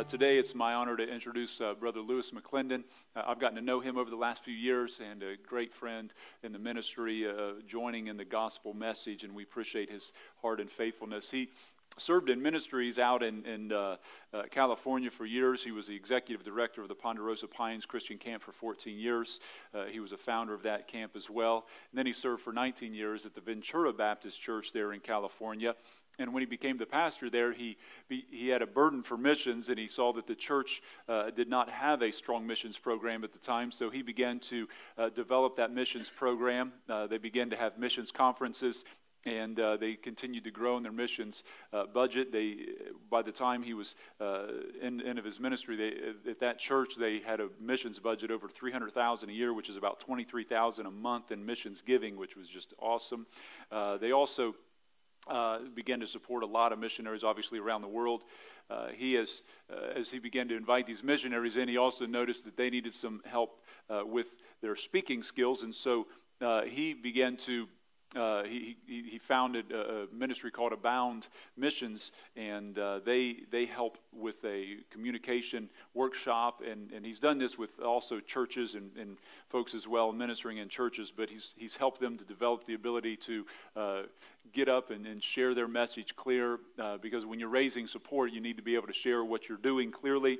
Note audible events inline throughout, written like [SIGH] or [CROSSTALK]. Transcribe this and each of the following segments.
Uh, today, it's my honor to introduce uh, Brother Lewis McClendon. Uh, I've gotten to know him over the last few years and a great friend in the ministry, uh, joining in the gospel message, and we appreciate his heart and faithfulness. He served in ministries out in, in uh, uh, California for years. He was the executive director of the Ponderosa Pines Christian Camp for 14 years. Uh, he was a founder of that camp as well. And then he served for 19 years at the Ventura Baptist Church there in California. And when he became the pastor there, he, he had a burden for missions, and he saw that the church uh, did not have a strong missions program at the time. So he began to uh, develop that missions program. Uh, they began to have missions conferences and uh, they continued to grow in their missions uh, budget. They, by the time he was uh, in end of his ministry, they, at that church they had a missions budget over three hundred thousand a year, which is about twenty three thousand a month in missions giving, which was just awesome. Uh, they also uh, began to support a lot of missionaries, obviously, around the world. Uh, he has, uh, as he began to invite these missionaries in, he also noticed that they needed some help uh, with their speaking skills, and so uh, he began to uh, he, he, founded a, ministry called Abound Missions, and uh, they, they help with a communication workshop. And, and he's done this with also churches and, and folks as well, ministering in churches, but he's, he's helped them to develop the ability to uh, get up and, and, share their message clear. Uh, because when you're raising support, you need to be able to share what you're doing clearly.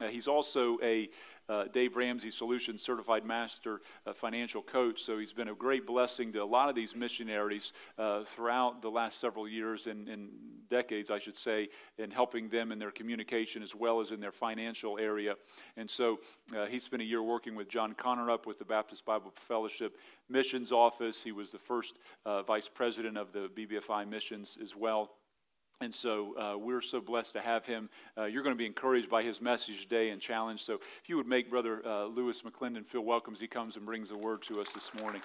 Uh, he's also a uh, Dave Ramsey Solutions Certified Master uh, Financial Coach. So he's been a great blessing to a lot of these missionaries uh, throughout the last several years and, and, decades, I should say, in helping them in their communication as well as in their financial area. And so uh, he spent a year working with John Connerup with the Baptist Bible Fellowship Missions Office. He was the first uh, vice president of the BBFI Missions as well. And so uh, we're so blessed to have him. Uh, you're going to be encouraged by his message today and challenged. So if you would make Brother uh, Lewis McClendon feel welcome as he comes and brings a word to us this morning.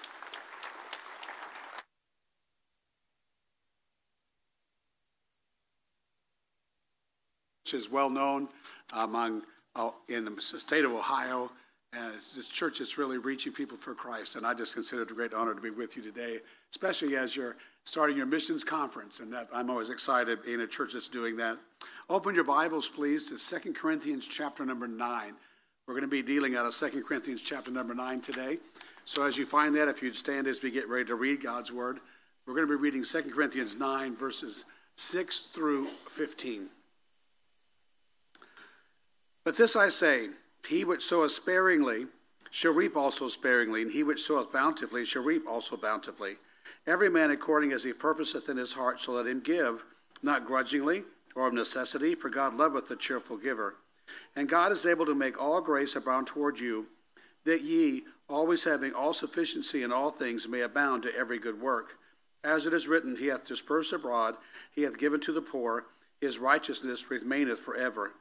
Which is well known among uh, in the state of Ohio, and it's this church that's really reaching people for Christ. And I just consider it a great honor to be with you today, especially as you're starting your missions conference, and that I'm always excited being a church that's doing that. Open your Bibles, please, to Second Corinthians chapter number 9. We're going to be dealing out of Second Corinthians chapter number 9 today. So as you find that, if you'd stand as we get ready to read God's word, we're going to be reading Second Corinthians 9, verses 6 through 15. But this I say, he which soweth sparingly shall reap also sparingly, and he which soweth bountifully shall reap also bountifully. Every man according as he purposeth in his heart, so let him give, not grudgingly or of necessity, for God loveth the cheerful giver. And God is able to make all grace abound toward you, that ye, always having all sufficiency in all things, may abound to every good work. As it is written, He hath dispersed abroad, He hath given to the poor, His righteousness remaineth forever.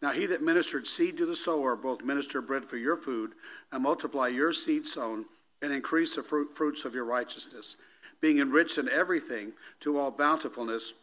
Now he that ministered seed to the sower both minister bread for your food, and multiply your seed sown, and increase the fruit, fruits of your righteousness being enriched in everything to all bountifulness,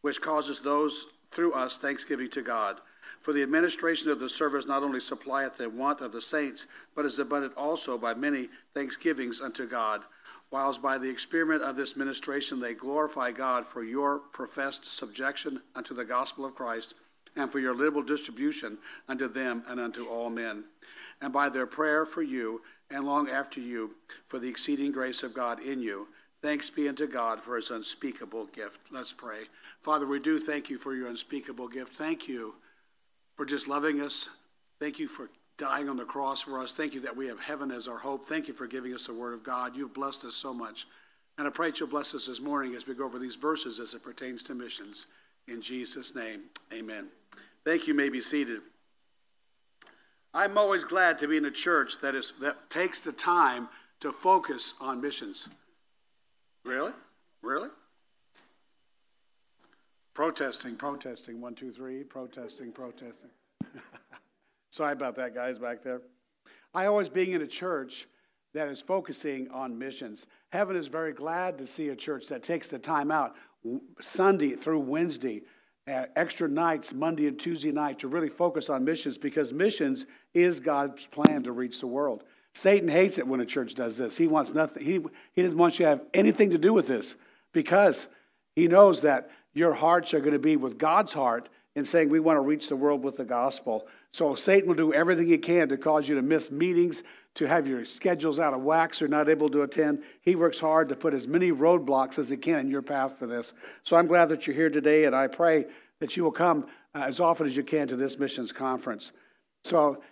which causes those through us thanksgiving to God. For the administration of the service not only supplieth the want of the saints, but is abundant also by many thanksgivings unto God, whilst by the experiment of this ministration they glorify God for your professed subjection unto the gospel of Christ, and for your liberal distribution unto them and unto all men. And by their prayer for you, and long after you for the exceeding grace of God in you. Thanks be unto God for his unspeakable gift. Let's pray. Father, we do thank you for your unspeakable gift. Thank you for just loving us. Thank you for dying on the cross for us. Thank you that we have heaven as our hope. Thank you for giving us the word of God. You've blessed us so much. And I pray that you'll bless us this morning as we go over these verses as it pertains to missions. In Jesus' name, amen. Thank you. you may be seated. I'm always glad to be in a church that, is, that takes the time to focus on missions. Really? Really? Protesting, protesting. One, two, three. Protesting, protesting. [LAUGHS] Sorry about that, guys, back there. I always being in a church that is focusing on missions. Heaven is very glad to see a church that takes the time out Sunday through Wednesday Uh, extra nights, Monday and Tuesday night, to really focus on missions because missions is God's plan to reach the world. Satan hates it when a church does this. He wants nothing, he, he doesn't want you to have anything to do with this because he knows that your hearts are going to be with God's heart in saying we want to reach the world with the gospel. So Satan will do everything he can to cause you to miss meetings, to have your schedules out of wax or not able to attend. He works hard to put as many roadblocks as he can in your path for this. So I'm glad that you're here today, and I pray that you will come uh, as often as you can to this missions conference. So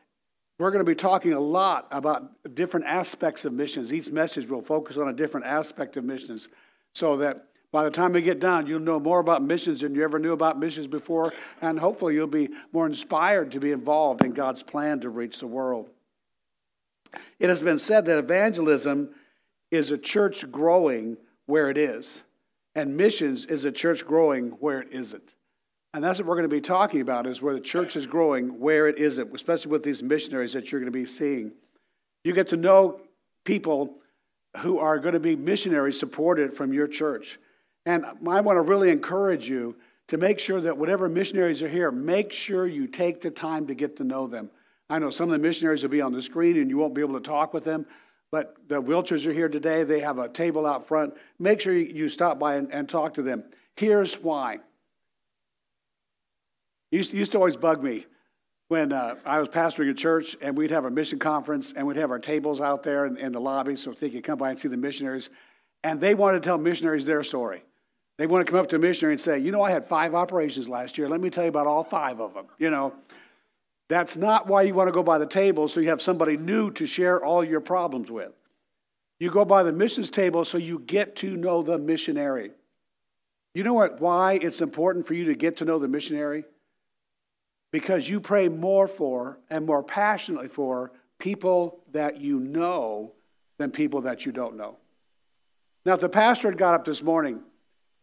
we're going to be talking a lot about different aspects of missions. Each message will focus on a different aspect of missions so that by the time we get done, you'll know more about missions than you ever knew about missions before, and hopefully you'll be more inspired to be involved in God's plan to reach the world. It has been said that evangelism is a church growing where it is, and missions is a church growing where it isn't. And that's what we're going to be talking about is where the church is growing, where it isn't, especially with these missionaries that you're going to be seeing. You get to know people who are going to be missionaries supported from your church. And I want to really encourage you to make sure that whatever missionaries are here, make sure you take the time to get to know them. I know some of the missionaries will be on the screen and you won't be able to talk with them, but the Wilchers are here today. They have a table out front. Make sure you stop by and, and talk to them. Here's why. Used, used to always bug me when uh, I was pastoring a church and we'd have a mission conference and we'd have our tables out there in, in the lobby so they could come by and see the missionaries. And they wanted to tell missionaries their story. They want to come up to a missionary and say, you know, I had five operations last year. Let me tell you about all five of them. You know, that's not why you want to go by the table so you have somebody new to share all your problems with. You go by the missions table so you get to know the missionary. You know what? Why it's important for you to get to know the missionary? Because you pray more for and more passionately for people that you know than people that you don't know. Now, if the pastor had got up this morning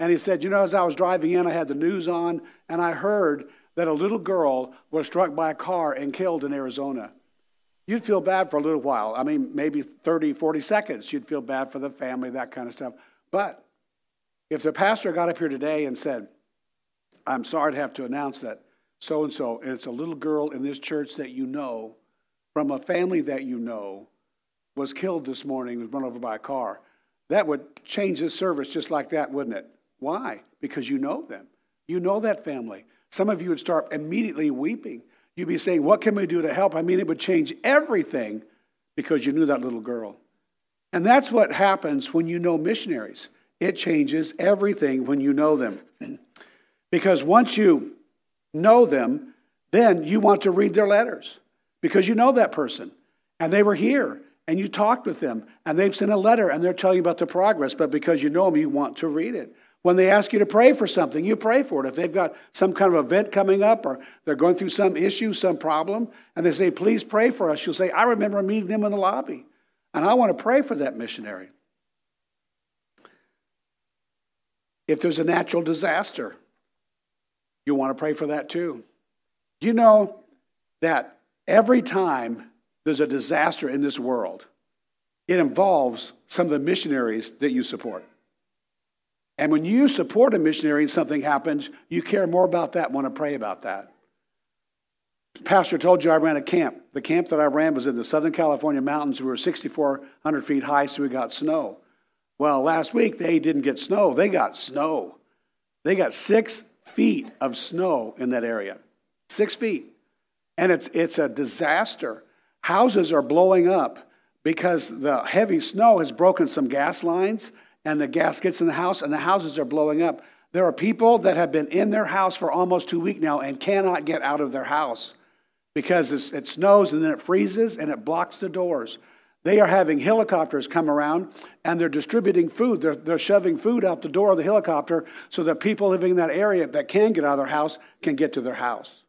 and he said, You know, as I was driving in, I had the news on, and I heard that a little girl was struck by a car and killed in Arizona. You'd feel bad for a little while. I mean, maybe 30, 40 seconds. You'd feel bad for the family, that kind of stuff. But if the pastor got up here today and said, I'm sorry to have to announce that so and so, and it's a little girl in this church that you know, from a family that you know, was killed this morning, was run over by a car, that would change this service just like that, wouldn't it? Why? Because you know them. You know that family. Some of you would start immediately weeping. You'd be saying, What can we do to help? I mean, it would change everything because you knew that little girl. And that's what happens when you know missionaries. It changes everything when you know them. [CLEARS THROAT] because once you know them, then you want to read their letters because you know that person. And they were here and you talked with them and they've sent a letter and they're telling you about the progress, but because you know them, you want to read it. When they ask you to pray for something, you pray for it. If they've got some kind of event coming up or they're going through some issue, some problem, and they say, please pray for us, you'll say, I remember meeting them in the lobby, and I want to pray for that missionary. If there's a natural disaster, you want to pray for that too. Do you know that every time there's a disaster in this world, it involves some of the missionaries that you support? And when you support a missionary and something happens, you care more about that want to pray about that. Pastor told you I ran a camp. The camp that I ran was in the Southern California mountains. We were 6,400 feet high, so we got snow. Well, last week they didn't get snow, they got snow. They got six feet of snow in that area. Six feet. And it's, it's a disaster. Houses are blowing up because the heavy snow has broken some gas lines and the gas gets in the house and the houses are blowing up. There are people that have been in their house for almost two weeks now and cannot get out of their house because it snows and then it freezes and it blocks the doors. They are having helicopters come around and they're distributing food. They're, they're shoving food out the door of the helicopter so that people living in that area that can get out of their house can get to their house.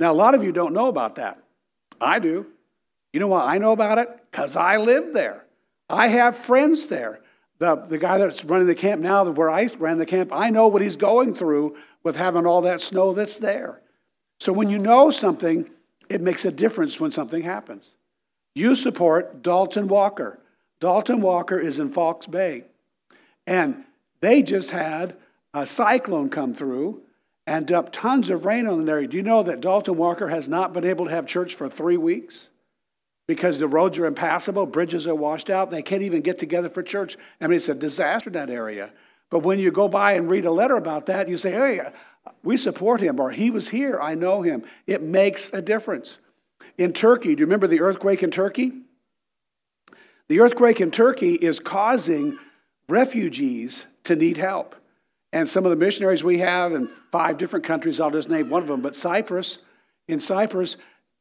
Now, a lot of you don't know about that. I do. You know why I know about it? Because I live there. I have friends there the, the guy that's running the camp now, where I ran the camp, I know what he's going through with having all that snow that's there. So when you know something, it makes a difference when something happens. You support Dalton Walker. Dalton Walker is in Fox Bay. And they just had a cyclone come through and dump tons of rain on the area. Do you know that Dalton Walker has not been able to have church for three weeks? Because the roads are impassable, bridges are washed out, they can't even get together for church. I mean, it's a disaster in that area. But when you go by and read a letter about that, you say, hey, we support him, or he was here, I know him. It makes a difference. In Turkey, do you remember the earthquake in Turkey? The earthquake in Turkey is causing refugees to need help. And some of the missionaries we have in five different countries, I'll just name one of them, but Cyprus, in Cyprus,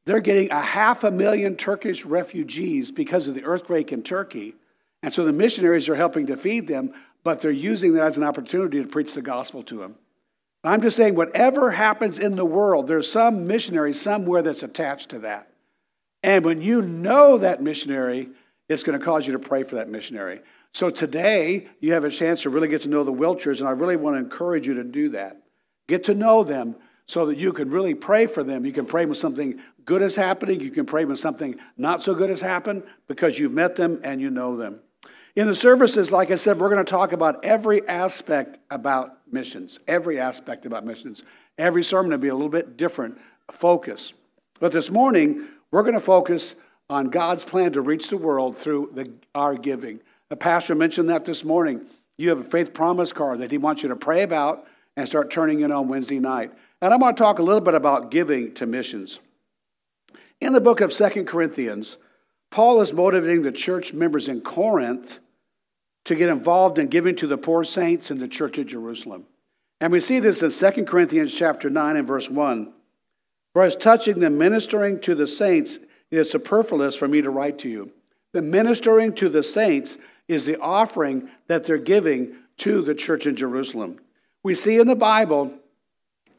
they're getting a half a million Turkish refugees because of the earthquake in Turkey. And so the missionaries are helping to feed them, but they're using that as an opportunity to preach the gospel to them. I'm just saying, whatever happens in the world, there's some missionary somewhere that's attached to that. And when you know that missionary, it's going to cause you to pray for that missionary. So today, you have a chance to really get to know the Wilchers, and I really want to encourage you to do that. Get to know them so that you can really pray for them. You can pray when something good is happening, you can pray when something not so good has happened because you've met them and you know them. In the services, like I said, we're going to talk about every aspect about missions, every aspect about missions. Every sermon will be a little bit different focus. But this morning, we're going to focus on God's plan to reach the world through the, our giving. The pastor mentioned that this morning. You have a faith promise card that he wants you to pray about and start turning in on Wednesday night. And I'm going to talk a little bit about giving to missions. In the book of Second Corinthians, Paul is motivating the church members in Corinth to get involved in giving to the poor saints in the church of Jerusalem. And we see this in 2 Corinthians chapter 9 and verse 1. For as touching the ministering to the saints, it is superfluous for me to write to you. The ministering to the saints is the offering that they're giving to the church in Jerusalem. We see in the Bible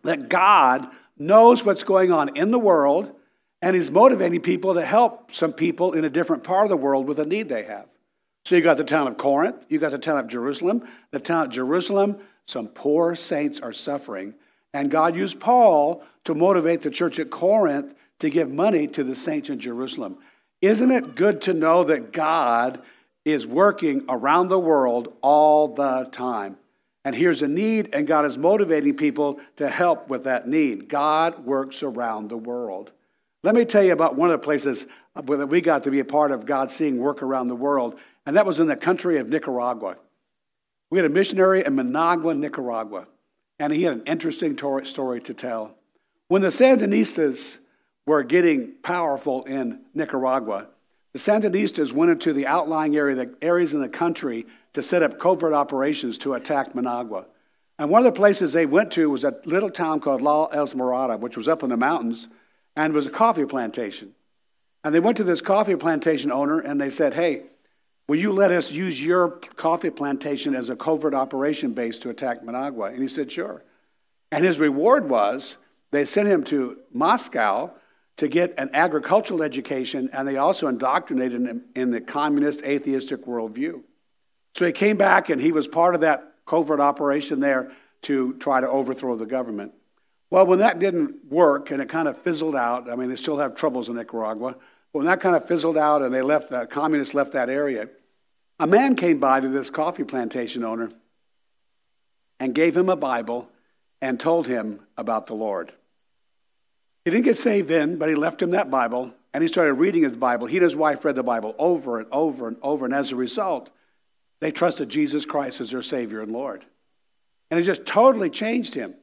that God knows what's going on in the world, and He's motivating people to help some people in a different part of the world with a need they have. So you got the town of Corinth, you got the town of Jerusalem. The town of Jerusalem, some poor saints are suffering. And God used Paul to motivate the church at Corinth to give money to the saints in Jerusalem. Isn't it good to know that God is working around the world all the time? And here's a need, and God is motivating people to help with that need. God works around the world. Let me tell you about one of the places that we got to be a part of God seeing work around the world and that was in the country of Nicaragua. We had a missionary in Managua, Nicaragua, and he had an interesting story to tell. When the Sandinistas were getting powerful in Nicaragua, the Sandinistas went into the outlying area, the areas in the country to set up covert operations to attack Managua. And one of the places they went to was a little town called La Esmeralda, which was up in the mountains, and was a coffee plantation. And they went to this coffee plantation owner and they said, Hey, Will you let us use your coffee plantation as a covert operation base to attack Managua? And he said, Sure. And his reward was they sent him to Moscow to get an agricultural education, and they also indoctrinated him in the communist atheistic worldview. So he came back and he was part of that covert operation there to try to overthrow the government. Well, when that didn't work and it kind of fizzled out, I mean, they still have troubles in Nicaragua. But when that kind of fizzled out and they left, the communists left that area, a man came by to this coffee plantation owner and gave him a Bible and told him about the Lord. He didn't get saved then, but he left him that Bible and he started reading his Bible. He and his wife read the Bible over and over and over, and as a result, they trusted Jesus Christ as their Savior and Lord. And it just totally changed him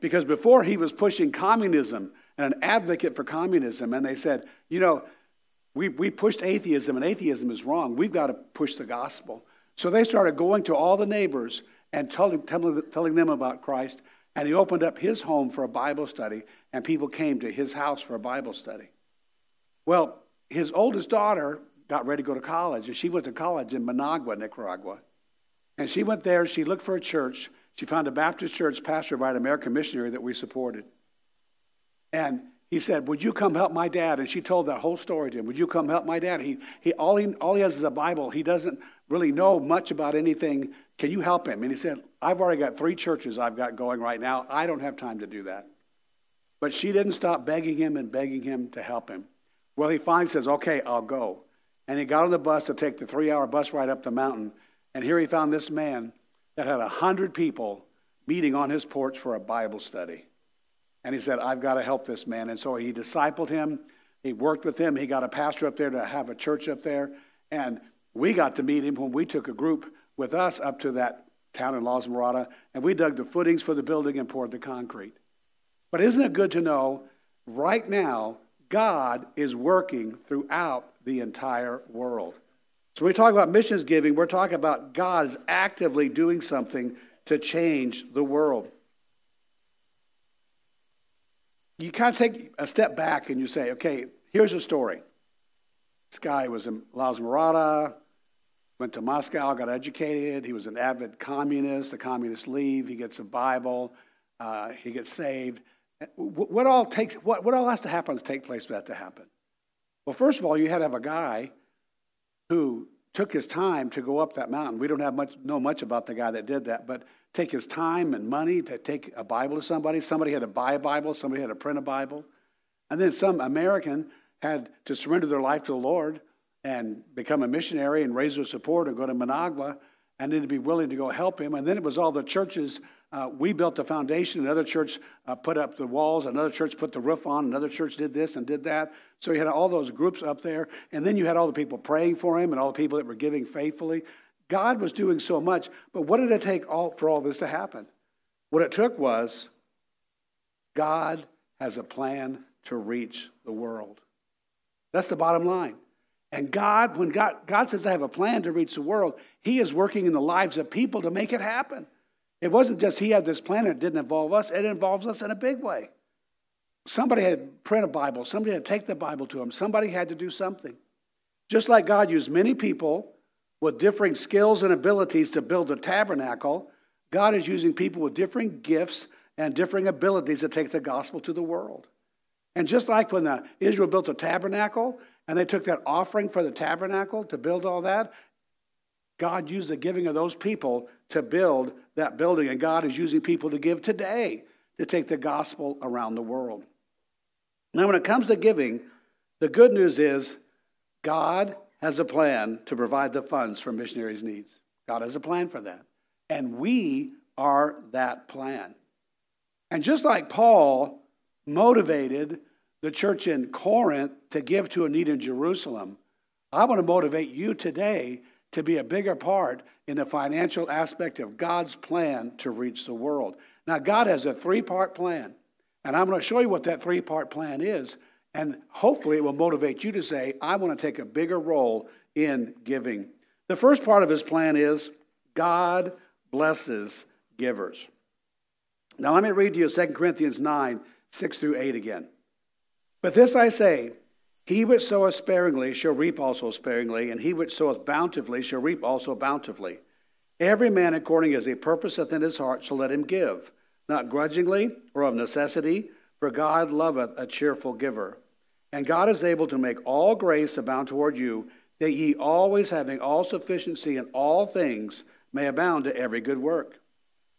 because before he was pushing communism and an advocate for communism, and they said, you know, we, we pushed atheism, and atheism is wrong. We've got to push the gospel. So they started going to all the neighbors and telling, telling, telling them about Christ. And he opened up his home for a Bible study, and people came to his house for a Bible study. Well, his oldest daughter got ready to go to college, and she went to college in Managua, Nicaragua. And she went there, she looked for a church. She found a Baptist church pastor by an American missionary that we supported. And he said, Would you come help my dad? And she told that whole story to him. Would you come help my dad? He, he, all, he, all he has is a Bible. He doesn't really know much about anything. Can you help him? And he said, I've already got three churches I've got going right now. I don't have time to do that. But she didn't stop begging him and begging him to help him. Well, he finally says, Okay, I'll go. And he got on the bus to take the three hour bus ride up the mountain. And here he found this man that had a hundred people meeting on his porch for a Bible study. And he said, I've got to help this man. And so he discipled him. He worked with him. He got a pastor up there to have a church up there. And we got to meet him when we took a group with us up to that town in Las Mirada, and we dug the footings for the building and poured the concrete. But isn't it good to know right now God is working throughout the entire world? So we talk about missions giving, we're talking about God's actively doing something to change the world. You kind of take a step back and you say, okay, here's a story. This guy was in Las Mirada, went to Moscow, got educated. He was an avid communist. The communists leave. He gets a Bible. Uh, he gets saved. What all takes? What, what all has to happen to take place for that to happen? Well, first of all, you had to have a guy who took his time to go up that mountain. We don't have much know much about the guy that did that, but take his time and money to take a Bible to somebody. Somebody had to buy a Bible. Somebody had to print a Bible, and then some American had to surrender their life to the Lord and become a missionary and raise their support and go to Managua and then to be willing to go help him. And then it was all the churches. Uh, we built the foundation, another church uh, put up the walls, another church put the roof on, another church did this and did that. So you had all those groups up there. And then you had all the people praying for him and all the people that were giving faithfully. God was doing so much, but what did it take all, for all this to happen? What it took was God has a plan to reach the world. That's the bottom line. And God, when God, God says, I have a plan to reach the world, He is working in the lives of people to make it happen. It wasn't just He had this plan, it didn't involve us, it involves us in a big way. Somebody had to print a Bible, somebody had to take the Bible to them, somebody had to do something. Just like God used many people with differing skills and abilities to build the tabernacle, God is using people with differing gifts and differing abilities to take the gospel to the world. And just like when the, Israel built a tabernacle, and they took that offering for the tabernacle to build all that. God used the giving of those people to build that building, and God is using people to give today to take the gospel around the world. Now, when it comes to giving, the good news is God has a plan to provide the funds for missionaries' needs. God has a plan for that. And we are that plan. And just like Paul motivated the church in Corinth to give to a need in Jerusalem, I want to motivate you today to be a bigger part in the financial aspect of God's plan to reach the world. Now, God has a three part plan, and I'm going to show you what that three part plan is, and hopefully it will motivate you to say, I want to take a bigger role in giving. The first part of his plan is God blesses givers. Now, let me read to you 2 Corinthians 9 6 through 8 again. But this I say He which soweth sparingly shall reap also sparingly, and he which soweth bountifully shall reap also bountifully. Every man according as he purposeth in his heart shall let him give, not grudgingly or of necessity, for God loveth a cheerful giver. And God is able to make all grace abound toward you, that ye always having all sufficiency in all things may abound to every good work.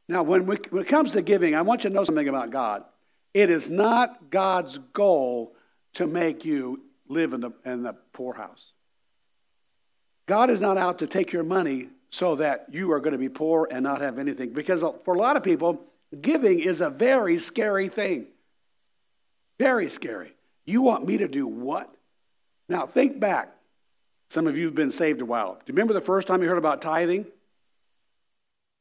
Now, when, we, when it comes to giving, I want you to know something about God. It is not God's goal to make you live in the, in the poorhouse. God is not out to take your money so that you are going to be poor and not have anything. Because for a lot of people, giving is a very scary thing. Very scary. You want me to do what? Now, think back. Some of you have been saved a while. Do you remember the first time you heard about tithing?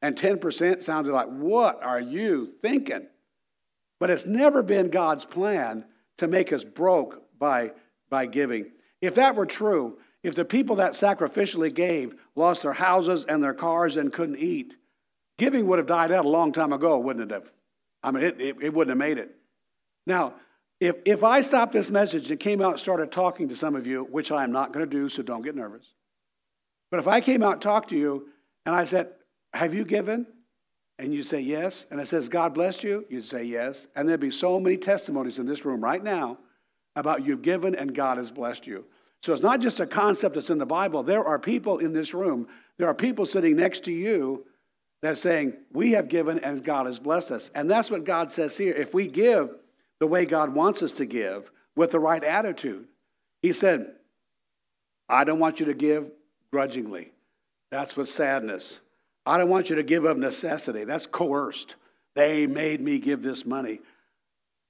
And 10% sounded like, what are you thinking? But it's never been God's plan to make us broke by, by giving. If that were true, if the people that sacrificially gave lost their houses and their cars and couldn't eat, giving would have died out a long time ago, wouldn't it have? I mean, it, it, it wouldn't have made it. Now, if, if I stopped this message and came out and started talking to some of you, which I am not going to do, so don't get nervous. But if I came out and talked to you and I said, Have you given? And you'd say yes. And it says, God bless you. You'd say yes. And there'd be so many testimonies in this room right now about you've given and God has blessed you. So it's not just a concept that's in the Bible. There are people in this room, there are people sitting next to you that saying, We have given and God has blessed us. And that's what God says here. If we give the way God wants us to give with the right attitude, He said, I don't want you to give grudgingly. That's with sadness. I don't want you to give of necessity. That's coerced. They made me give this money.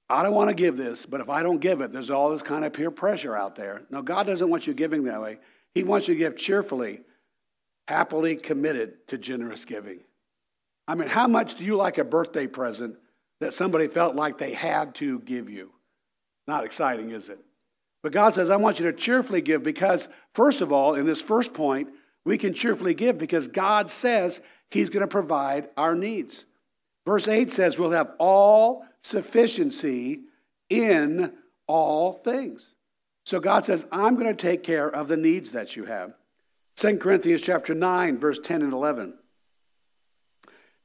I don't want to give this, but if I don't give it, there's all this kind of peer pressure out there. No, God doesn't want you giving that way. He wants you to give cheerfully, happily committed to generous giving. I mean, how much do you like a birthday present that somebody felt like they had to give you? Not exciting, is it? But God says, I want you to cheerfully give because, first of all, in this first point, we can cheerfully give because God says He's going to provide our needs. Verse 8 says, We'll have all sufficiency in all things. So God says, I'm going to take care of the needs that you have. 2 Corinthians chapter 9, verse 10 and 11.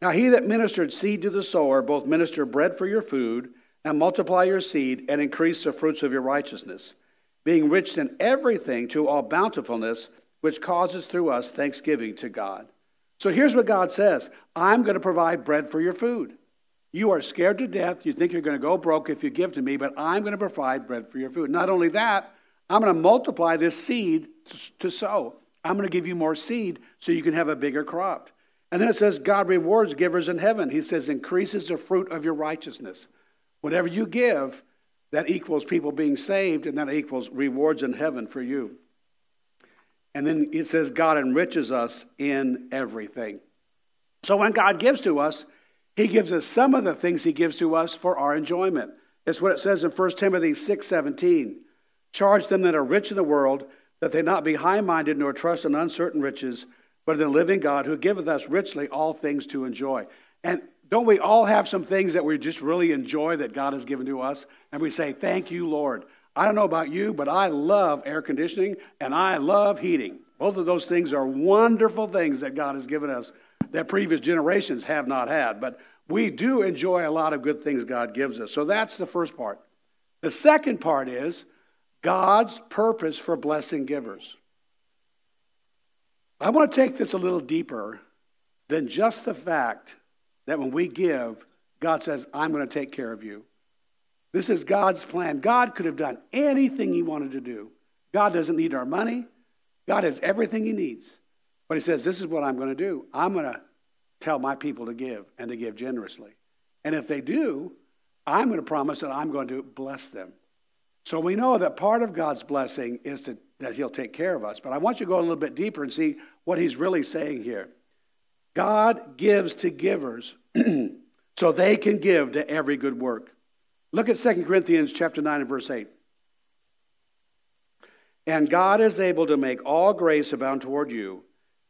Now he that ministered seed to the sower both minister bread for your food, and multiply your seed, and increase the fruits of your righteousness being rich in everything to all bountifulness, which causes through us thanksgiving to God. So here's what God says I'm going to provide bread for your food. You are scared to death. You think you're going to go broke if you give to me, but I'm going to provide bread for your food. Not only that, I'm going to multiply this seed to sow. I'm going to give you more seed so you can have a bigger crop. And then it says, God rewards givers in heaven. He says, increases the fruit of your righteousness. Whatever you give, that equals people being saved, and that equals rewards in heaven for you. And then it says God enriches us in everything. So when God gives to us, he gives us some of the things he gives to us for our enjoyment. It's what it says in 1 Timothy 6:17. Charge them that are rich in the world that they not be high-minded nor trust in uncertain riches, but in the living God who giveth us richly all things to enjoy. And don't we all have some things that we just really enjoy that God has given to us? And we say, Thank you, Lord. I don't know about you, but I love air conditioning and I love heating. Both of those things are wonderful things that God has given us that previous generations have not had. But we do enjoy a lot of good things God gives us. So that's the first part. The second part is God's purpose for blessing givers. I want to take this a little deeper than just the fact that when we give, God says, I'm going to take care of you. This is God's plan. God could have done anything He wanted to do. God doesn't need our money, God has everything He needs. But He says, This is what I'm going to do. I'm going to tell my people to give and to give generously. And if they do, I'm going to promise that I'm going to bless them. So we know that part of God's blessing is to, that He'll take care of us. But I want you to go a little bit deeper and see what He's really saying here. God gives to givers [CLEARS THROAT] so they can give to every good work. Look at 2 Corinthians chapter 9 and verse 8. And God is able to make all grace abound toward you,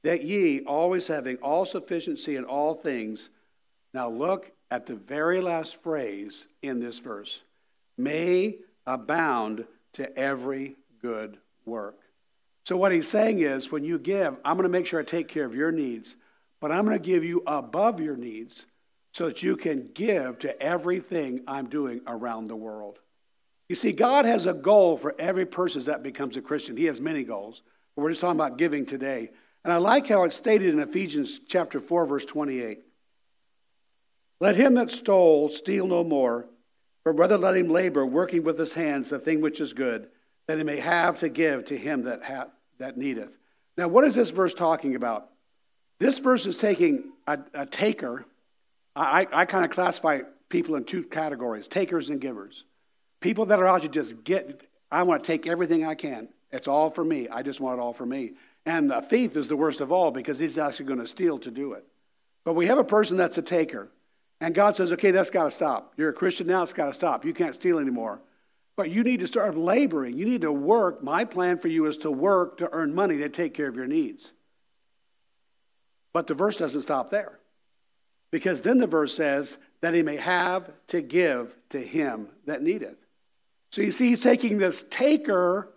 that ye, always having all sufficiency in all things, now look at the very last phrase in this verse, may abound to every good work. So, what he's saying is, when you give, I'm going to make sure I take care of your needs, but I'm going to give you above your needs so that you can give to everything I'm doing around the world. You see, God has a goal for every person that becomes a Christian. He has many goals. But we're just talking about giving today. And I like how it's stated in Ephesians chapter 4, verse 28. Let him that stole steal no more, but rather let him labor, working with his hands the thing which is good, that he may have to give to him that, that needeth. Now, what is this verse talking about? This verse is taking a, a taker I, I kind of classify people in two categories takers and givers. People that are out to just get, I want to take everything I can. It's all for me. I just want it all for me. And the thief is the worst of all because he's actually going to steal to do it. But we have a person that's a taker. And God says, okay, that's got to stop. You're a Christian now, it's got to stop. You can't steal anymore. But you need to start laboring. You need to work. My plan for you is to work to earn money to take care of your needs. But the verse doesn't stop there. Because then the verse says, that he may have to give to him that needeth. So you see, he's taking this taker,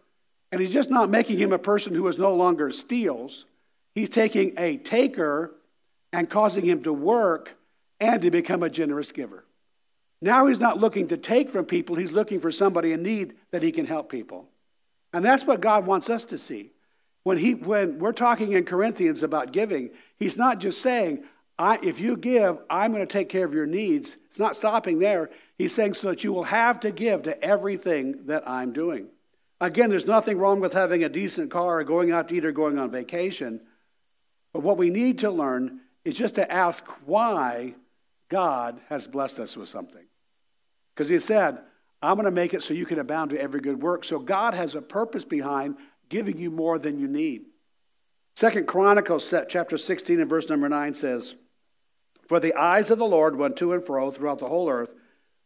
and he's just not making him a person who is no longer steals. He's taking a taker and causing him to work and to become a generous giver. Now he's not looking to take from people, he's looking for somebody in need that he can help people. And that's what God wants us to see. When, he, when we're talking in Corinthians about giving, he's not just saying, I, if you give, I'm going to take care of your needs. It's not stopping there. He's saying so that you will have to give to everything that I'm doing. Again, there's nothing wrong with having a decent car or going out to eat or going on vacation. But what we need to learn is just to ask why God has blessed us with something. Because He said, I'm going to make it so you can abound to every good work. So God has a purpose behind giving you more than you need. Second Chronicles chapter 16 and verse number 9 says, For the eyes of the Lord went to and fro throughout the whole earth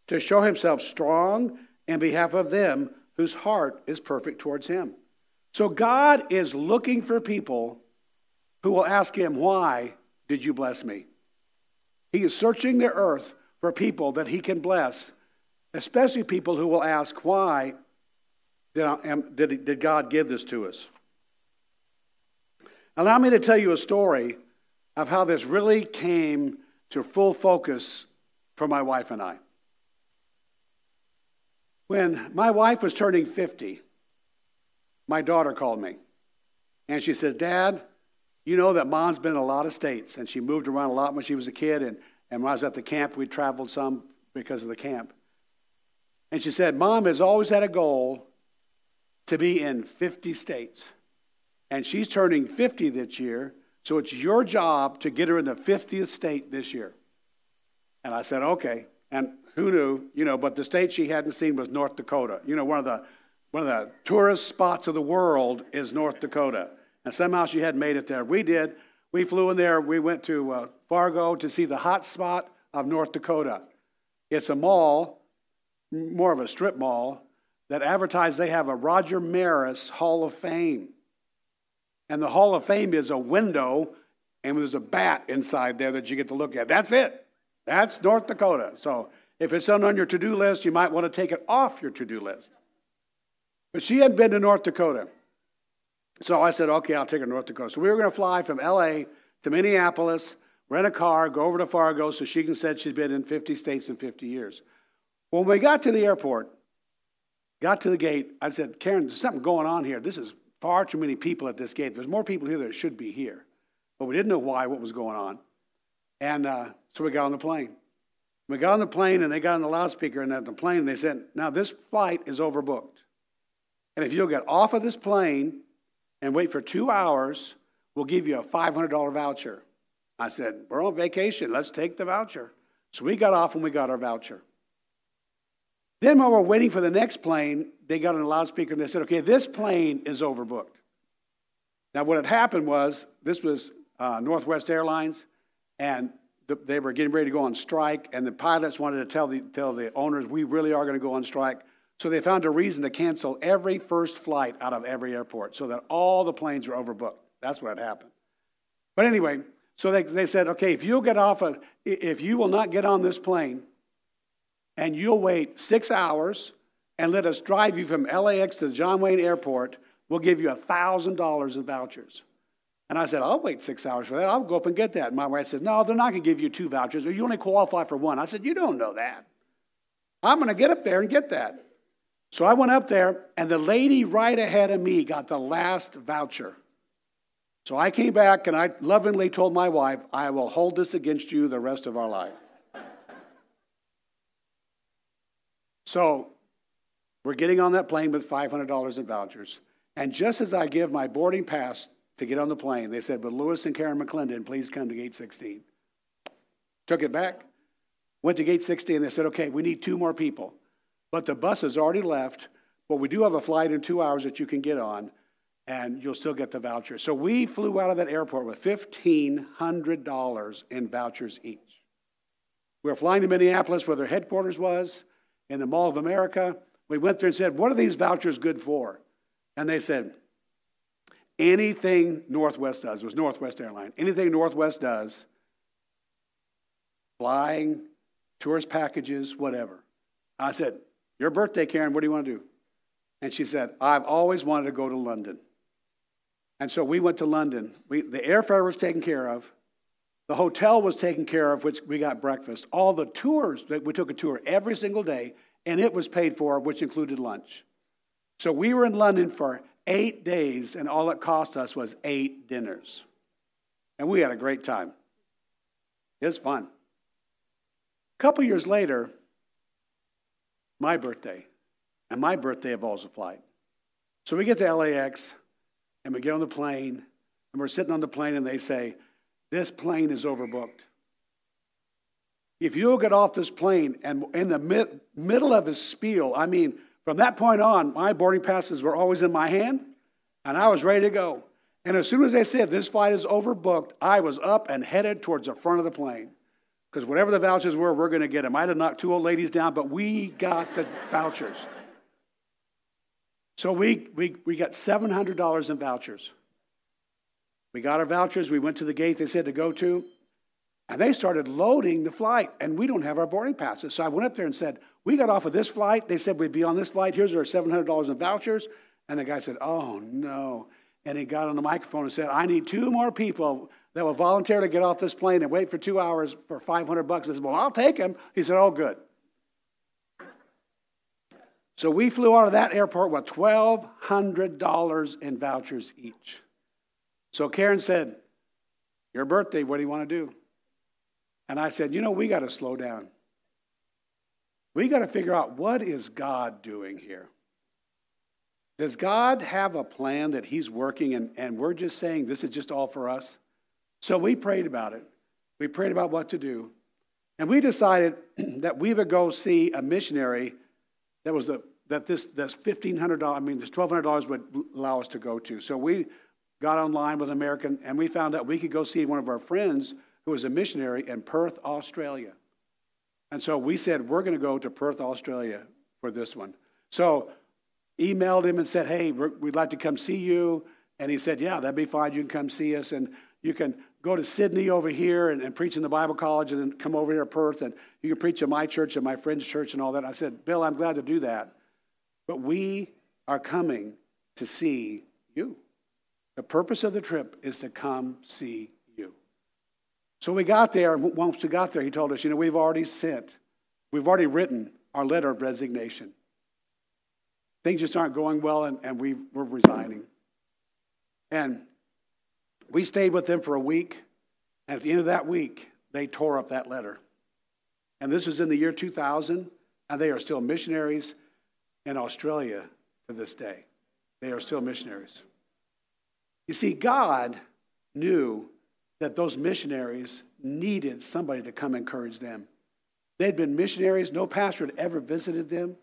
to show himself strong in behalf of them whose heart is perfect towards him. So God is looking for people who will ask him, Why did you bless me? He is searching the earth for people that he can bless, especially people who will ask, Why did, God give this to us? Allow me to tell you a story of how this really came to full focus for my wife and I. When my wife was turning 50, my daughter called me. And she said, Dad, you know that mom's been in a lot of states, and she moved around a lot when she was a kid. And, and when I was at the camp, we traveled some because of the camp. And she said, Mom has always had a goal to be in 50 states. And she's turning 50 this year, so it's your job to get her in the 50th state this year. And I said, okay. And who knew, you know, but the state she hadn't seen was North Dakota. You know, one of the one of the tourist spots of the world is North Dakota. And somehow she hadn't made it there. We did. We flew in there. We went to uh, Fargo to see the hot spot of North Dakota. It's a mall, more of a strip mall, that advertised they have a Roger Maris Hall of Fame. And the Hall of Fame is a window, and there's a bat inside there that you get to look at. That's it. That's North Dakota. So if it's on your to do list, you might want to take it off your to do list. But she had been to North Dakota. So I said, okay, I'll take her to North Dakota. So we were going to fly from LA to Minneapolis, rent a car, go over to Fargo so she can say she's been in 50 states in 50 years. When we got to the airport, got to the gate, I said, Karen, there's something going on here. This is far too many people at this gate. There's more people here than should be here. But we didn't know why, what was going on. And uh, so we got on the plane. We got on the plane and they got on the loudspeaker and at the plane they said, Now this flight is overbooked. And if you'll get off of this plane and wait for two hours, we'll give you a $500 voucher. I said, We're on vacation. Let's take the voucher. So we got off and we got our voucher. Then while we're waiting for the next plane, they got on a loudspeaker and they said, okay, this plane is overbooked. Now, what had happened was this was uh, Northwest Airlines, and the, they were getting ready to go on strike, and the pilots wanted to tell the, tell the owners, we really are going to go on strike. So they found a reason to cancel every first flight out of every airport so that all the planes were overbooked. That's what had happened. But anyway, so they, they said, okay, if you'll get off, of, if you will not get on this plane, and you'll wait six hours and let us drive you from LAX to John Wayne Airport, we'll give you $1,000 in vouchers. And I said, I'll wait six hours for that. I'll go up and get that. And my wife says, No, they're not going to give you two vouchers. You only qualify for one. I said, You don't know that. I'm going to get up there and get that. So I went up there, and the lady right ahead of me got the last voucher. So I came back and I lovingly told my wife, I will hold this against you the rest of our life. So we're getting on that plane with $500 in vouchers. And just as I give my boarding pass to get on the plane, they said, But Lewis and Karen McClendon, please come to gate 16. Took it back, went to gate 16, and they said, Okay, we need two more people. But the bus has already left, but we do have a flight in two hours that you can get on, and you'll still get the voucher. So we flew out of that airport with $1,500 in vouchers each. We were flying to Minneapolis where their headquarters was in the Mall of America. We went there and said, What are these vouchers good for? And they said, Anything Northwest does, it was Northwest Airline, anything Northwest does, flying, tourist packages, whatever. I said, Your birthday, Karen, what do you want to do? And she said, I've always wanted to go to London. And so we went to London. We, the airfare was taken care of. The hotel was taken care of, which we got breakfast. All the tours, that we took a tour every single day, and it was paid for, which included lunch. So we were in London for eight days, and all it cost us was eight dinners. And we had a great time. It was fun. A couple years later, my birthday, and my birthday involves a flight. So we get to LAX, and we get on the plane, and we're sitting on the plane, and they say, this plane is overbooked. If you'll get off this plane and in the mid, middle of his spiel, I mean, from that point on, my boarding passes were always in my hand and I was ready to go. And as soon as they said this flight is overbooked, I was up and headed towards the front of the plane. Because whatever the vouchers were, we're going to get them. I had to knock two old ladies down, but we got the vouchers. So we, we, we got $700 in vouchers. We got our vouchers. We went to the gate they said to go to, and they started loading the flight, and we don't have our boarding passes. So I went up there and said, We got off of this flight. They said we'd be on this flight. Here's our $700 in vouchers. And the guy said, Oh, no. And he got on the microphone and said, I need two more people that will volunteer to get off this plane and wait for two hours for 500 bucks. I said, Well, I'll take him. He said, Oh, good. So we flew out of that airport with $1,200 in vouchers each. So Karen said, Your birthday, what do you want to do? And I said, You know, we got to slow down. We got to figure out what is God doing here? Does God have a plan that He's working and, and we're just saying this is just all for us? So we prayed about it. We prayed about what to do. And we decided [CLEARS THROAT] that we would go see a missionary that was the, that this, this $1,500, I mean, this $1,200 would allow us to go to. So we got online with American and we found out we could go see one of our friends who was a missionary in Perth, Australia. And so we said, we're going to go to Perth, Australia for this one. So emailed him and said, hey, we'd like to come see you. And he said, yeah, that'd be fine. You can come see us. And you can go to Sydney over here and, and preach in the Bible college and then come over here to Perth and you can preach at my church and my friend's church and all that. I said, Bill, I'm glad to do that. But we are coming to see you. The purpose of the trip is to come see you. So we got there, once we got there, he told us, you know, we've already sent, we've already written our letter of resignation. Things just aren't going well, and, and we, we're resigning. And we stayed with them for a week, and at the end of that week, they tore up that letter. And this is in the year 2000, and they are still missionaries in Australia to this day. They are still missionaries. You see, God knew that those missionaries needed somebody to come encourage them. They'd been missionaries, no pastor had ever visited them.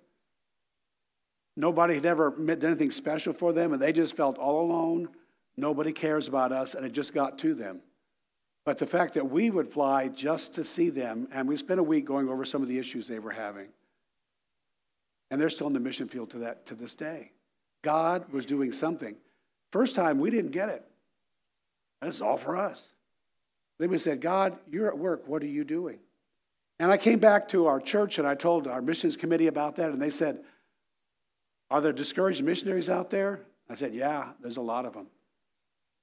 Nobody had ever done anything special for them, and they just felt all alone Nobody cares about us, and it just got to them. But the fact that we would fly just to see them, and we spent a week going over some of the issues they were having. And they're still in the mission field to that to this day. God was doing something. First time we didn't get it. This is all for us. Then we said, God, you're at work. What are you doing? And I came back to our church and I told our missions committee about that, and they said, Are there discouraged missionaries out there? I said, Yeah, there's a lot of them.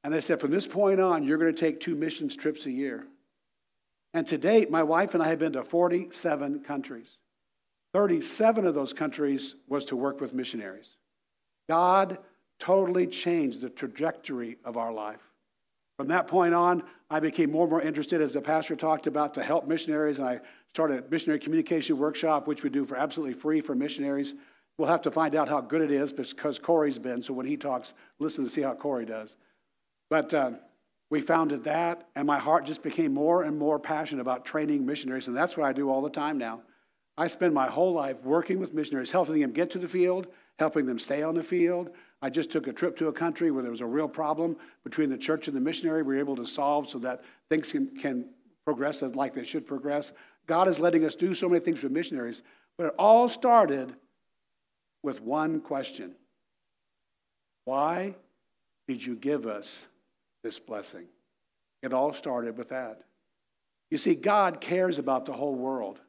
And they said, from this point on, you're going to take two missions trips a year. And to date, my wife and I have been to 47 countries. 37 of those countries was to work with missionaries. God totally changed the trajectory of our life. From that point on, I became more and more interested, as the pastor talked about, to help missionaries. And I started a missionary communication workshop, which we do for absolutely free for missionaries. We'll have to find out how good it is because Corey's been. So when he talks, listen to see how Corey does. But uh, we founded that, and my heart just became more and more passionate about training missionaries, and that's what I do all the time now. I spend my whole life working with missionaries, helping them get to the field, helping them stay on the field. I just took a trip to a country where there was a real problem between the church and the missionary. We were able to solve so that things can, can progress like they should progress. God is letting us do so many things with missionaries, but it all started with one question Why did you give us this blessing. It all started with that. You see, God cares about the whole world.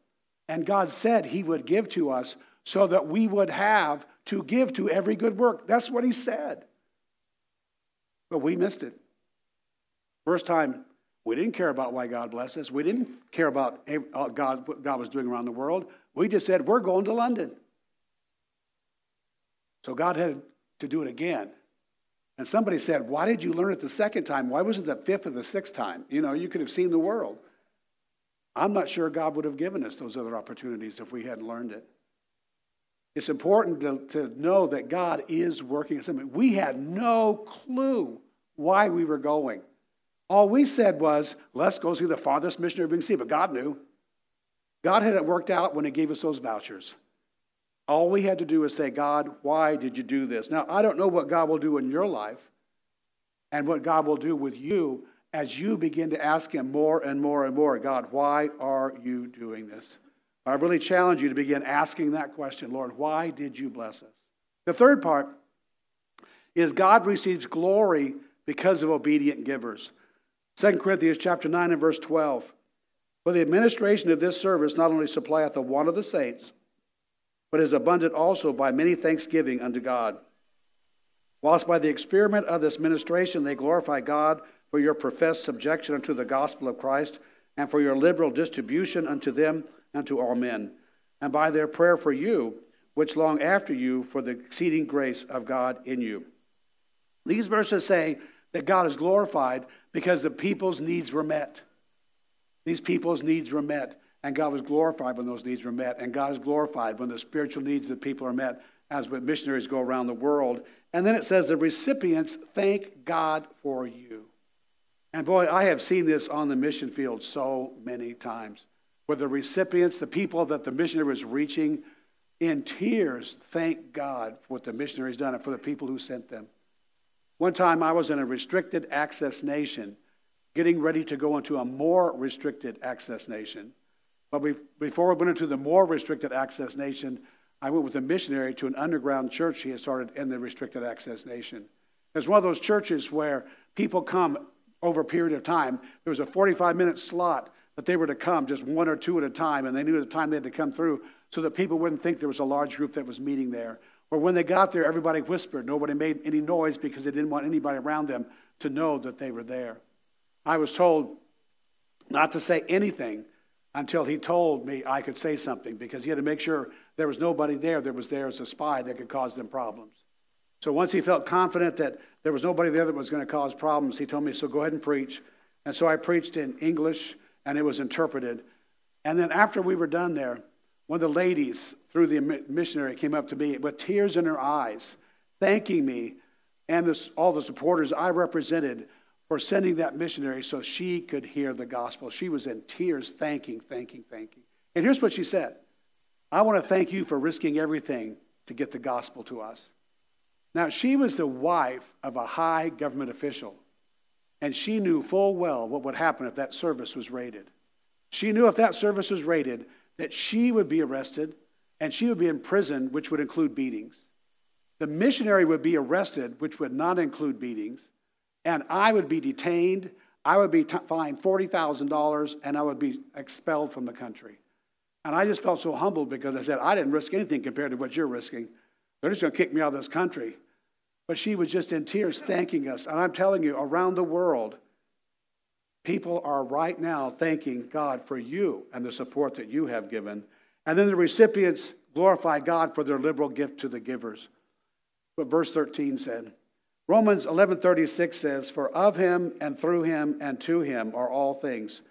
And God said He would give to us so that we would have to give to every good work. That's what He said. But we missed it. First time, we didn't care about why God blessed us. We didn't care about uh, God, what God was doing around the world. We just said, we're going to London. So God had to do it again. And somebody said, Why did you learn it the second time? Why was it the fifth or the sixth time? You know, you could have seen the world. I'm not sure God would have given us those other opportunities if we hadn't learned it. It's important to, to know that God is working something. We had no clue why we were going. All we said was, let's go see the farthest missionary we can see, but God knew. God had it worked out when He gave us those vouchers. All we had to do was say, God, why did you do this? Now, I don't know what God will do in your life and what God will do with you as you begin to ask Him more and more and more, God, why are you doing this? I really challenge you to begin asking that question Lord, why did you bless us? The third part is God receives glory because of obedient givers. 2 Corinthians chapter 9 and verse 12. For the administration of this service not only supplieth the want of the saints, but is abundant also by many thanksgiving unto God. Whilst by the experiment of this ministration they glorify God for your professed subjection unto the gospel of Christ, and for your liberal distribution unto them and to all men, and by their prayer for you, which long after you for the exceeding grace of God in you. These verses say that God is glorified because the people's needs were met. These people's needs were met, and God was glorified when those needs were met. And God is glorified when the spiritual needs of the people are met, as missionaries go around the world. And then it says the recipients thank God for you. And boy, I have seen this on the mission field so many times, where the recipients, the people that the missionary was reaching, in tears, thank God for what the missionary's done and for the people who sent them. One time I was in a restricted access nation getting ready to go into a more restricted access nation. But before we went into the more restricted access nation, I went with a missionary to an underground church he had started in the restricted access nation. It's one of those churches where people come over a period of time. There was a 45 minute slot that they were to come, just one or two at a time, and they knew the time they had to come through so that people wouldn't think there was a large group that was meeting there. Or when they got there, everybody whispered. Nobody made any noise because they didn't want anybody around them to know that they were there. I was told not to say anything until he told me I could say something because he had to make sure there was nobody there that was there as a spy that could cause them problems. So once he felt confident that there was nobody there that was going to cause problems, he told me, So go ahead and preach. And so I preached in English and it was interpreted. And then after we were done there, one of the ladies through the missionary came up to me with tears in her eyes, thanking me and this, all the supporters I represented for sending that missionary so she could hear the gospel. She was in tears, thanking, thanking, thanking. And here's what she said I want to thank you for risking everything to get the gospel to us. Now, she was the wife of a high government official, and she knew full well what would happen if that service was raided. She knew if that service was raided, that she would be arrested and she would be in prison, which would include beatings. The missionary would be arrested, which would not include beatings and I would be detained. I would be t- fined $40,000 and I would be expelled from the country. And I just felt so humbled because I said, I didn't risk anything compared to what you're risking. They're just going to kick me out of this country. But she was just in tears thanking us. And I'm telling you, around the world, people are right now thanking God for you and the support that you have given. And then the recipients glorify God for their liberal gift to the givers. But verse 13 said. Romans 11:36 says, "For of him and through him and to him are all things,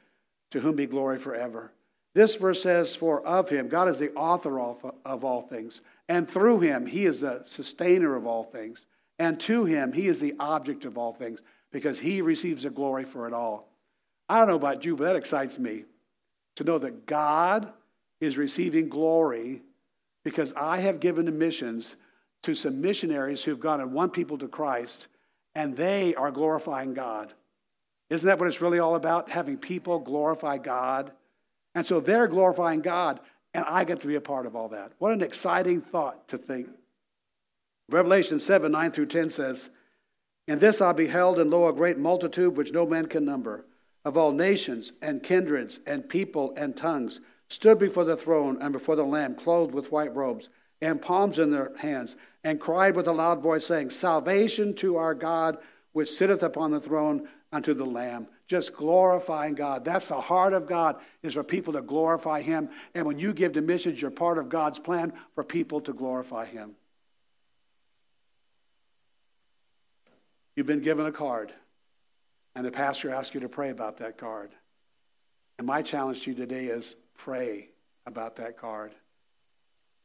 to whom be glory forever." This verse says, "For of him, God is the author of, of all things, and through him, he is the sustainer of all things, and to him, he is the object of all things, because he receives the glory for it all." I don't know about you, but that excites me to know that God is receiving glory because I have given the missions to some missionaries who've gone and won people to Christ, and they are glorifying God. Isn't that what it's really all about? Having people glorify God. And so they're glorifying God, and I get to be a part of all that. What an exciting thought to think. Revelation 7 9 through 10 says, In this I beheld, and lo, a great multitude which no man can number, of all nations and kindreds and people and tongues, stood before the throne and before the Lamb, clothed with white robes and palms in their hands, and cried with a loud voice, saying, Salvation to our God, which sitteth upon the throne, unto the Lamb. Just glorifying God. That's the heart of God, is for people to glorify Him. And when you give the missions, you're part of God's plan for people to glorify Him. You've been given a card, and the pastor asked you to pray about that card. And my challenge to you today is pray about that card.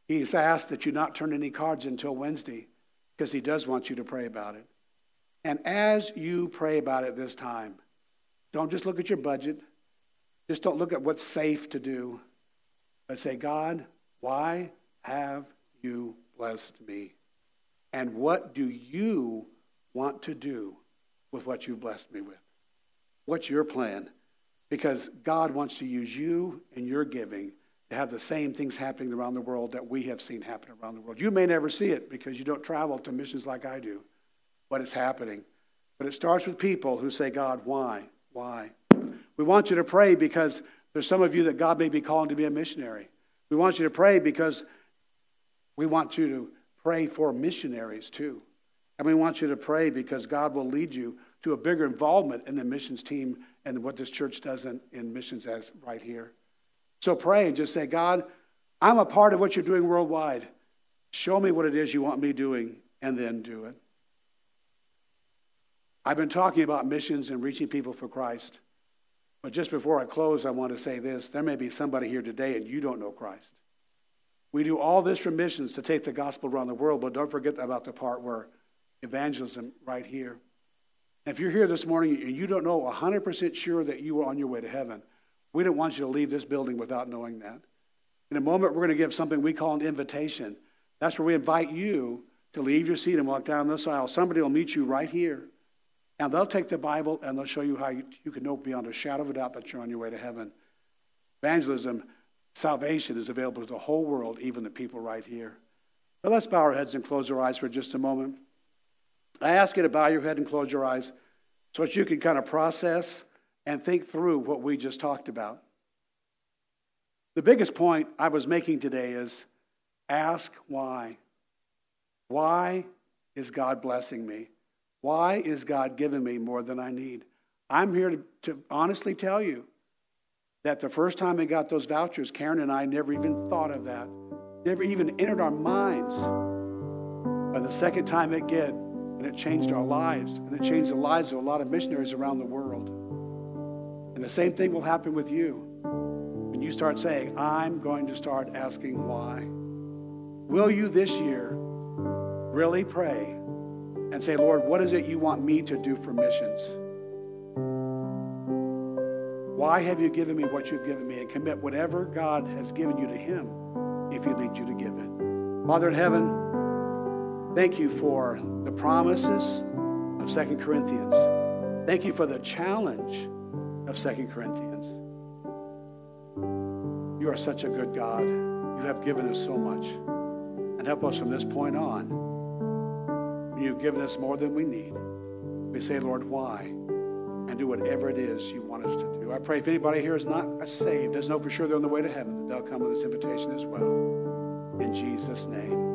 He's asked that you not turn any cards until Wednesday because he does want you to pray about it. And as you pray about it this time, don't just look at your budget. Just don't look at what's safe to do. But say, God, why have you blessed me? And what do you want to do with what you blessed me with? What's your plan? Because God wants to use you and your giving to have the same things happening around the world that we have seen happen around the world. You may never see it because you don't travel to missions like I do, but it's happening. But it starts with people who say, God, why? Why? We want you to pray because there's some of you that God may be calling to be a missionary. We want you to pray because we want you to pray for missionaries too. And we want you to pray because God will lead you to a bigger involvement in the missions team and what this church does in, in missions as right here. So pray and just say, God, I'm a part of what you're doing worldwide. Show me what it is you want me doing, and then do it. I've been talking about missions and reaching people for Christ. But just before I close, I want to say this. There may be somebody here today and you don't know Christ. We do all this for missions to take the gospel around the world, but don't forget about the part where evangelism right here. If you're here this morning and you don't know 100% sure that you are on your way to heaven, we don't want you to leave this building without knowing that. In a moment, we're going to give something we call an invitation. That's where we invite you to leave your seat and walk down this aisle. Somebody will meet you right here, and they'll take the Bible and they'll show you how you, you can know beyond a shadow of a doubt that you're on your way to heaven. Evangelism, salvation is available to the whole world, even the people right here. But let's bow our heads and close our eyes for just a moment. I ask you to bow your head and close your eyes so that you can kind of process and think through what we just talked about. The biggest point I was making today is ask why. Why is God blessing me? Why is God giving me more than I need? I'm here to, to honestly tell you that the first time I got those vouchers, Karen and I never even thought of that, never even entered our minds. But the second time it did, and it changed our lives, and it changed the lives of a lot of missionaries around the world. And the same thing will happen with you when you start saying, I'm going to start asking why. Will you this year really pray and say, Lord, what is it you want me to do for missions? Why have you given me what you've given me? And commit whatever God has given you to Him if He leads you to give it. Father in heaven, Thank you for the promises of Second Corinthians. Thank you for the challenge of Second Corinthians. You are such a good God. You have given us so much. And help us from this point on. You've given us more than we need. We say, Lord, why? And do whatever it is you want us to do. I pray if anybody here is not saved, doesn't know for sure they're on the way to heaven, that they'll come with this invitation as well. In Jesus' name.